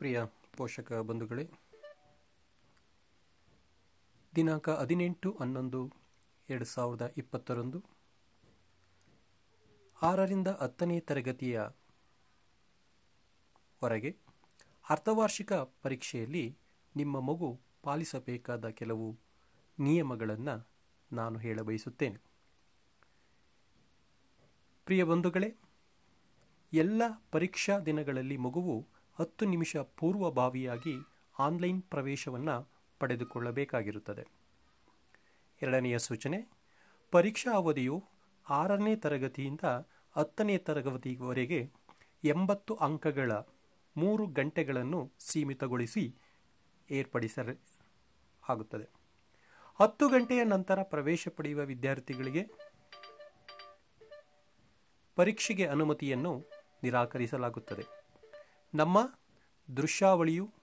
ಪ್ರಿಯ ಪೋಷಕ ಬಂಧುಗಳೇ, ದಿನಾಂಕ ಹದಿನೆಂಟು ಹನ್ನೊಂದು ಎರಡು ಸಾವಿರದ ಇಪ್ಪತ್ತರಂದು ಆರರಿಂದ ಹತ್ತನೇ ತರಗತಿಯ ವರೆಗೆ ಅರ್ಧವಾರ್ಷಿಕ ಪರೀಕ್ಷೆಯಲ್ಲಿ ನಿಮ್ಮ ಮಗು ಪಾಲಿಸಬೇಕಾದ ಕೆಲವು ನಿಯಮಗಳನ್ನು ನಾನು ಹೇಳಬಯಸುತ್ತೇನೆ ಪ್ರಿಯ ಬಂಧುಗಳೇ, ಎಲ್ಲ ಪರೀಕ್ಷಾ ದಿನಗಳಲ್ಲಿ ಮಗುವು ಹತ್ತು ನಿಮಿಷ ಪೂರ್ವಭಾವಿಯಾಗಿ ಆನ್ಲೈನ್ ಪ್ರವೇಶವನ್ನು ಪಡೆದುಕೊಳ್ಳಬೇಕಾಗಿರುತ್ತದೆ. ಎರಡನೆಯ ಸೂಚನೆ, ಪರೀಕ್ಷಾ ಅವಧಿಯು ಆರನೇ ತರಗತಿಯಿಂದ ಹತ್ತನೇ ತರಗತಿವರೆಗೆ ಎಂಬತ್ತು ಅಂಕಗಳ ಮೂರು ಗಂಟೆಗಳನ್ನು ಸೀಮಿತಗೊಳಿಸಿ ಏರ್ಪಡಿಸಲು ಆಗುತ್ತದೆ. ಹತ್ತು ಗಂಟೆಯ ನಂತರ ಪ್ರವೇಶ ಪಡೆಯುವ ವಿದ್ಯಾರ್ಥಿಗಳಿಗೆ ಪರೀಕ್ಷೆಗೆ ಅನುಮತಿಯನ್ನು ನಿರಾಕರಿಸಲಾಗುತ್ತದೆ. ನಮ್ಮ ದೃಶ್ಯಾವಳಿಯು,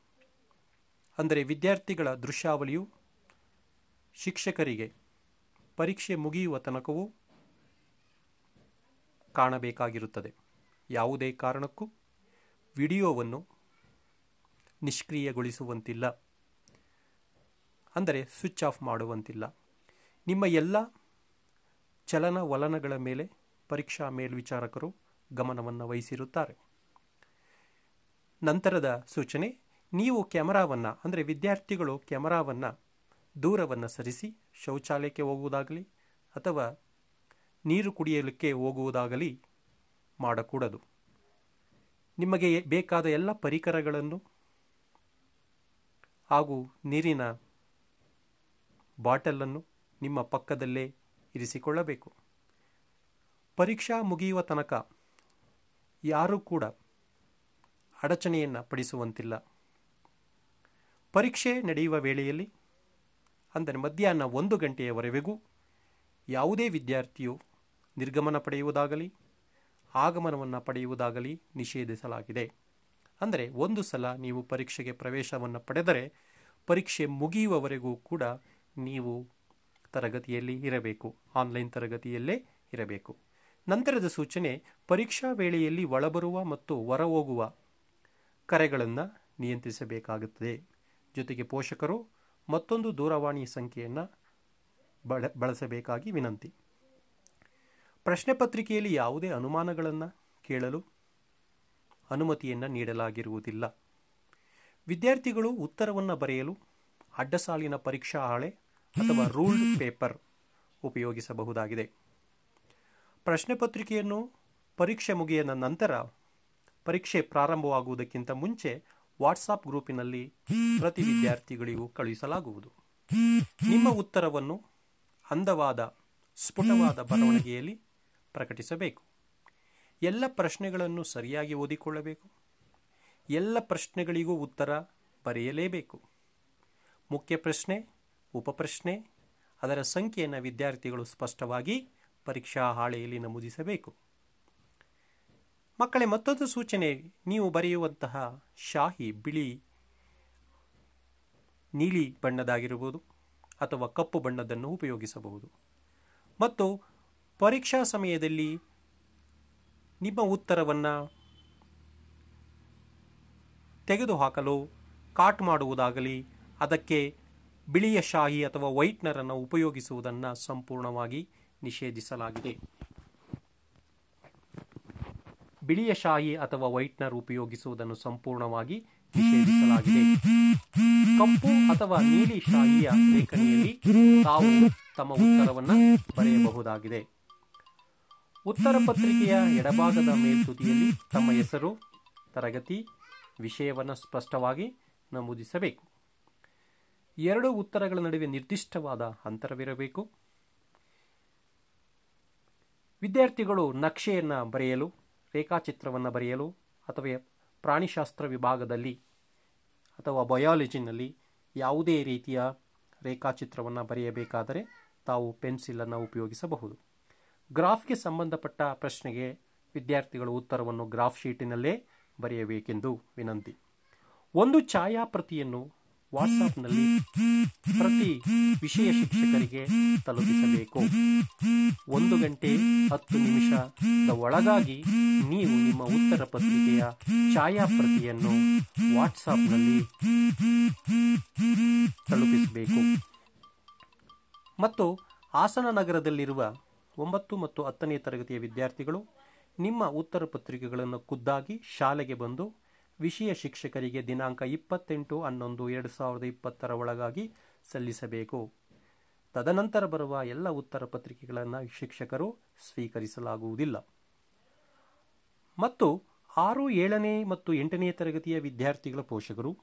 ಅಂದರೆ ವಿದ್ಯಾರ್ಥಿಗಳ ದೃಶ್ಯಾವಳಿಯು, ಶಿಕ್ಷಕರಿಗೆ ಪರೀಕ್ಷೆ ಮುಗಿಯುವ ತನಕವೂ ಕಾಣಬೇಕಾಗಿರುತ್ತದೆ. ಯಾವುದೇ ಕಾರಣಕ್ಕೂ ವಿಡಿಯೋವನ್ನು ನಿಷ್ಕ್ರಿಯಗೊಳಿಸುವಂತಿಲ್ಲ. ಅಂದರೆ ಸ್ವಿಚ್ ಆಫ್ ಮಾಡುವಂತಿಲ್ಲ. ನಿಮ್ಮ ಎಲ್ಲ ಚಲನವಲನಗಳ ಮೇಲೆ ಪರೀಕ್ಷಾ ಮೇಲ್ವಿಚಾರಕರು ಗಮನವನ್ನು ವಹಿಸಿರುತ್ತಾರೆ. ನಂತರದ ಸೂಚನೆ, ನೀವು ಕ್ಯಾಮರಾವನ್ನು, ಅಂದರೆ ವಿದ್ಯಾರ್ಥಿಗಳು ಕ್ಯಾಮರಾವನ್ನು ದೂರವನ್ನು ಸರಿಸಿ ಶೌಚಾಲಯಕ್ಕೆ ಹೋಗುವುದಾಗಲಿ ಅಥವಾ ನೀರು ಕುಡಿಯಲಿಕ್ಕೆ ಹೋಗುವುದಾಗಲಿ ಮಾಡಕೂಡದು. ನಿಮಗೆ ಬೇಕಾದ ಎಲ್ಲ ಪರಿಕರಗಳನ್ನು ಹಾಗೂ ನೀರಿನ ಬಾಟಲನ್ನು ನಿಮ್ಮ ಪಕ್ಕದಲ್ಲೇ ಇರಿಸಿಕೊಳ್ಳಬೇಕು. ಪರೀಕ್ಷಾ ಮುಗಿಯುವ ತನಕ ಯಾರೂ ಕೂಡ ಅಡಚಣೆಯನ್ನು ಪಡಿಸುವಂತಿಲ್ಲ. ಪರೀಕ್ಷೆ ನಡೆಯುವ ವೇಳೆಯಲ್ಲಿ, ಅಂದರೆ ಮಧ್ಯಾಹ್ನ ಒಂದು ಗಂಟೆಯವರೆಗೂ ಯಾವುದೇ ವಿದ್ಯಾರ್ಥಿಯು ನಿರ್ಗಮನ ಪಡೆಯುವುದಾಗಲಿ, ಆಗಮನವನ್ನು ಪಡೆಯುವುದಾಗಲಿ ನಿಷೇಧಿಸಲಾಗಿದೆ. ಅಂದರೆ ಒಂದು ಸಲ ನೀವು ಪರೀಕ್ಷೆಗೆ ಪ್ರವೇಶವನ್ನು ಪಡೆದರೆ ಪರೀಕ್ಷೆ ಮುಗಿಯುವವರೆಗೂ ಕೂಡ ನೀವು ತರಗತಿಯಲ್ಲಿ ಇರಬೇಕು, ಆನ್ಲೈನ್ ತರಗತಿಯಲ್ಲೇ ಇರಬೇಕು. ನಂತರದ ಸೂಚನೆ ಪರೀಕ್ಷಾ ವೇಳೆಯಲ್ಲಿ ಒಳಬರುವ ಮತ್ತು ಹೊರಹೋಗುವ ಕರೆಗಳನ್ನು ನಿಯಂತ್ರಿಸಬೇಕಾಗುತ್ತದೆ. ಜೊತೆಗೆ ಪೋಷಕರು ಮತ್ತೊಂದು ದೂರವಾಣಿ ಸಂಖ್ಯೆಯನ್ನು ಬಳ, ಬಳಸಬೇಕಾಗಿ ವಿನಂತಿ. ಪ್ರಶ್ನೆ ಪತ್ರಿಕೆಯಲ್ಲಿ ಯಾವುದೇ ಅನುಮಾನಗಳನ್ನು ಕೇಳಲು ಅನುಮತಿಯನ್ನು ನೀಡಲಾಗಿರುವುದಿಲ್ಲ. ವಿದ್ಯಾರ್ಥಿಗಳು ಉತ್ತರವನ್ನು ಬರೆಯಲು ಅಡ್ಡಸಾಲಿನ ಪರೀಕ್ಷಾ ಹಾಳೆ ಅಥವಾ ರೂಲ್ಡ್ ಪೇಪರ್ ಉಪಯೋಗಿಸಬಹುದಾಗಿದೆ. ಪ್ರಶ್ನೆ ಪತ್ರಿಕೆಯನ್ನು ಪರೀಕ್ಷೆ ಮುಗಿಯದ ನಂತರ ಪರೀಕ್ಷೆ ಪ್ರಾರಂಭವಾಗುವುದಕ್ಕಿಂತ ಮುಂಚೆ ವಾಟ್ಸಾಪ್ ಗ್ರೂಪಿನಲ್ಲಿ ಪ್ರತಿ ವಿದ್ಯಾರ್ಥಿಗಳಿಗೂ ಕಳುಹಿಸಲಾಗುವುದು. ನಿಮ್ಮ ಉತ್ತರವನ್ನು ಅಂದವಾದ, ಸ್ಫುಟವಾದ ಬರವಣಿಗೆಯಲ್ಲಿ ಪ್ರಕಟಿಸಬೇಕು. ಎಲ್ಲ ಪ್ರಶ್ನೆಗಳನ್ನು ಸರಿಯಾಗಿ ಓದಿಕೊಳ್ಳಬೇಕು. ಎಲ್ಲ ಪ್ರಶ್ನೆಗಳಿಗೂ ಉತ್ತರ ಬರೆಯಲೇಬೇಕು. ಮುಖ್ಯ ಪ್ರಶ್ನೆ ಉಪಪ್ರಶ್ನೆ ಅದರ ಸಂಖ್ಯೆಯನ್ನು ವಿದ್ಯಾರ್ಥಿಗಳು ಸ್ಪಷ್ಟವಾಗಿ ಪರೀಕ್ಷಾ ಹಾಳೆಯಲ್ಲಿ ನಮೂದಿಸಬೇಕು. ಮಕ್ಕಳೇ, ಮತ್ತೊಂದು ಸೂಚನೆ. ನೀವು ಬರೆಯುವಂತಹ ಶಾಹಿ ಬಿಳಿ ನೀಲಿ ಬಣ್ಣದಾಗಿರಬಹುದು ಅಥವಾ ಕಪ್ಪು ಬಣ್ಣದನ್ನು ಉಪಯೋಗಿಸಬಹುದು. ಮತ್ತು ಪರೀಕ್ಷಾ ಸಮಯದಲ್ಲಿ ನಿಮ್ಮ ಉತ್ತರವನ್ನು ತೆಗೆದುಹಾಕಲು, ಕಾಟ್ ಮಾಡುವುದಾಗಲಿ, ಅದಕ್ಕೆ ಬಿಳಿಯ ಶಾಹಿ ಅಥವಾ ವೈಟ್ನರನ್ನು ಉಪಯೋಗಿಸುವುದನ್ನು ಸಂಪೂರ್ಣವಾಗಿ ನಿಷೇಧಿಸಲಾಗಿದೆ. ಬಿಳಿಯ ಶಾಯಿ ಅಥವಾ ವೈಟ್ನರ್ ಉಪಯೋಗಿಸುವುದನ್ನು ಸಂಪೂರ್ಣವಾಗಿ ನಿಷೇಧಿಸಲಾಗಿದೆ. ಕಪ್ಪು ಅಥವಾ ನೀಲಿ ಶಾಯಿಯ ಲೇಖನಿಯಲ್ಲಿ ತಾವು ತಮ್ಮ ಉತ್ತರವನ್ನು ಬರೆಯಬಹುದಾಗಿದೆ. ಉತ್ತರ ಪತ್ರಿಕೆಯ ಎಡಭಾಗದ ಮೇಲ್ತುದಿಯಲ್ಲಿ ತಮ್ಮ ಹೆಸರು, ತರಗತಿ, ವಿಷಯವನ್ನು ಸ್ಪಷ್ಟವಾಗಿ ನಮೂದಿಸಬೇಕು. ಎರಡು ಉತ್ತರಗಳ ನಡುವೆ ನಿರ್ದಿಷ್ಟವಾದ ಅಂತರವಿರಬೇಕು. ವಿದ್ಯಾರ್ಥಿಗಳು ನಕ್ಷೆಯನ್ನು ಬರೆಯಲು ರೇಖಾಚಿತ್ರವನ್ನು ಬರೆಯಲು ಅಥವಾ ಪ್ರಾಣಿಶಾಸ್ತ್ರ ವಿಭಾಗದಲ್ಲಿ ಅಥವಾ ಬಯಾಲಜಿನಲ್ಲಿ ಯಾವುದೇ ರೀತಿಯ ರೇಖಾಚಿತ್ರವನ್ನು ಬರೆಯಬೇಕಾದರೆ ತಾವು ಪೆನ್ಸಿಲನ್ನು ಉಪಯೋಗಿಸಬಹುದು. ಗ್ರಾಫ್ಗೆ ಸಂಬಂಧಪಟ್ಟ ಪ್ರಶ್ನೆಗೆ ವಿದ್ಯಾರ್ಥಿಗಳು ಉತ್ತರವನ್ನು ಗ್ರಾಫ್ ಶೀಟಿನಲ್ಲೇ ಬರೆಯಬೇಕೆಂದು ವಿನಂತಿ. ಒಂದು ಛಾಯಾಪ್ರತಿಯನ್ನು ವಾಟ್ಸಾಪ್ನಲ್ಲಿ ಪ್ರತಿ ವಿಷಯ ಶಿಕ್ಷಕರಿಗೆ ತಲುಪಿಸಬೇಕು. ಒಂದು ಗಂಟೆ ಹತ್ತು ನಿಮಿಷದ ಒಳಗಾಗಿ ನೀವು ನಿಮ್ಮ ಉತ್ತರ ಪತ್ರಿಕೆಯ ಛಾಯಾಪ್ರತಿಯನ್ನು ವಾಟ್ಸಾಪ್ನಲ್ಲಿ ತಲುಪಿಸಬೇಕು. ಮತ್ತು ಹಾಸನ ನಗರದಲ್ಲಿರುವ ಒಂಬತ್ತು ಮತ್ತು ಹತ್ತನೇ ತರಗತಿಯ ವಿದ್ಯಾರ್ಥಿಗಳು ನಿಮ್ಮ ಉತ್ತರ ಪತ್ರಿಕೆಗಳನ್ನು ಖುದ್ದಾಗಿ ಶಾಲೆಗೆ ಬಂದು ವಿಷಯ ಶಿಕ್ಷಕರಿಗೆ ದಿನಾಂಕ ಇಪ್ಪತ್ತೆಂಟು ಹನ್ನೊಂದು ಎರಡು ಸಾವಿರದ ಇಪ್ಪತ್ತರ ಒಳಗಾಗಿ ಸಲ್ಲಿಸಬೇಕು. ತದನಂತರ ಬರುವ ಎಲ್ಲ ಉತ್ತರ ಪತ್ರಿಕೆಗಳನ್ನು ಶಿಕ್ಷಕರು ಸ್ವೀಕರಿಸಲಾಗುವುದಿಲ್ಲ. ಮತ್ತು ಆರು, ಏಳನೇ ಮತ್ತು ಎಂಟನೇ ತರಗತಿಯ ವಿದ್ಯಾರ್ಥಿಗಳ ಪೋಷಕರು,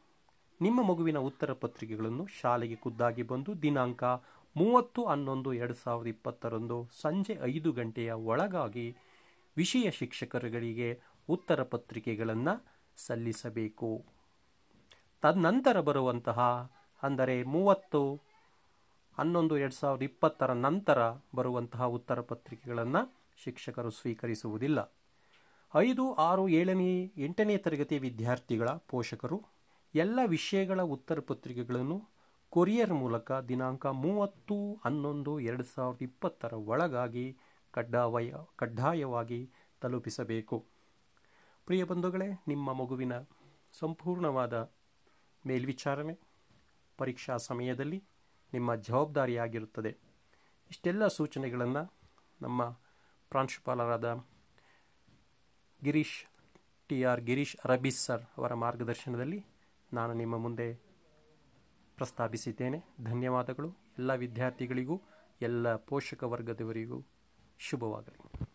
ನಿಮ್ಮ ಮಗುವಿನ ಉತ್ತರ ಪತ್ರಿಕೆಗಳನ್ನು ಶಾಲೆಗೆ ಖುದ್ದಾಗಿ ಬಂದು ದಿನಾಂಕ ಮೂವತ್ತು ಹನ್ನೊಂದು ಎರಡು ಸಾವಿರದ ಇಪ್ಪತ್ತರಂದು ಸಂಜೆ ಐದು ಗಂಟೆಯ ಒಳಗಾಗಿ ವಿಷಯ ಶಿಕ್ಷಕರುಗಳಿಗೆ ಉತ್ತರ ಪತ್ರಿಕೆಗಳನ್ನು ಸಲ್ಲಿಸಬೇಕು. ತದನಂತರ ಬರುವಂತಹ, ಅಂದರೆ ಮೂವತ್ತು, ಹನ್ನೊಂದು, ಎರಡು ಸಾವಿರದ ಇಪ್ಪತ್ತರ ನಂತರ ಬರುವಂತಹ ಉತ್ತರ ಪತ್ರಿಕೆಗಳನ್ನು ಶಿಕ್ಷಕರು ಸ್ವೀಕರಿಸುವುದಿಲ್ಲ. ಐದು, ಆರು, ಏಳನೇ, ಎಂಟನೇ ತರಗತಿ ವಿದ್ಯಾರ್ಥಿಗಳ ಪೋಷಕರು ಎಲ್ಲ ವಿಷಯಗಳ ಉತ್ತರ ಪತ್ರಿಕೆಗಳನ್ನು ಕೊರಿಯರ್ ಮೂಲಕ ದಿನಾಂಕ ಮೂವತ್ತು, ಹನ್ನೊಂದು, ಎರಡು ಸಾವಿರದ ಇಪ್ಪತ್ತರ ಒಳಗಾಗಿ ಕಡ್ಡಾಯ ಕಡ್ಡಾಯವಾಗಿ ತಲುಪಿಸಬೇಕು. ಪ್ರಿಯ ಬಂಧುಗಳೇ, ನಿಮ್ಮ ಮಗುವಿನ ಸಂಪೂರ್ಣವಾದ ಮೇಲ್ವಿಚಾರಣೆ ಪರೀಕ್ಷಾ ಸಮಯದಲ್ಲಿ ನಿಮ್ಮ ಜವಾಬ್ದಾರಿಯಾಗಿರುತ್ತದೆ. ಇಷ್ಟೆಲ್ಲ ಸೂಚನೆಗಳನ್ನು ನಮ್ಮ ಪ್ರಾಂಶುಪಾಲರಾದ ಗಿರೀಶ್ ಟಿ ಆರ್ ಗಿರೀಶ್ ಅರಬೀಸ್ ಸರ್ ಅವರ ಮಾರ್ಗದರ್ಶನದಲ್ಲಿ ನಾನು ನಿಮ್ಮ ಮುಂದೆ ಪ್ರಸ್ತಾಪಿಸಿದ್ದೇನೆ. ಧನ್ಯವಾದಗಳು. ಎಲ್ಲ ವಿದ್ಯಾರ್ಥಿಗಳಿಗೂ, ಎಲ್ಲ ಪೋಷಕ ವರ್ಗದವರಿಗೂ ಶುಭವಾಗಲಿ.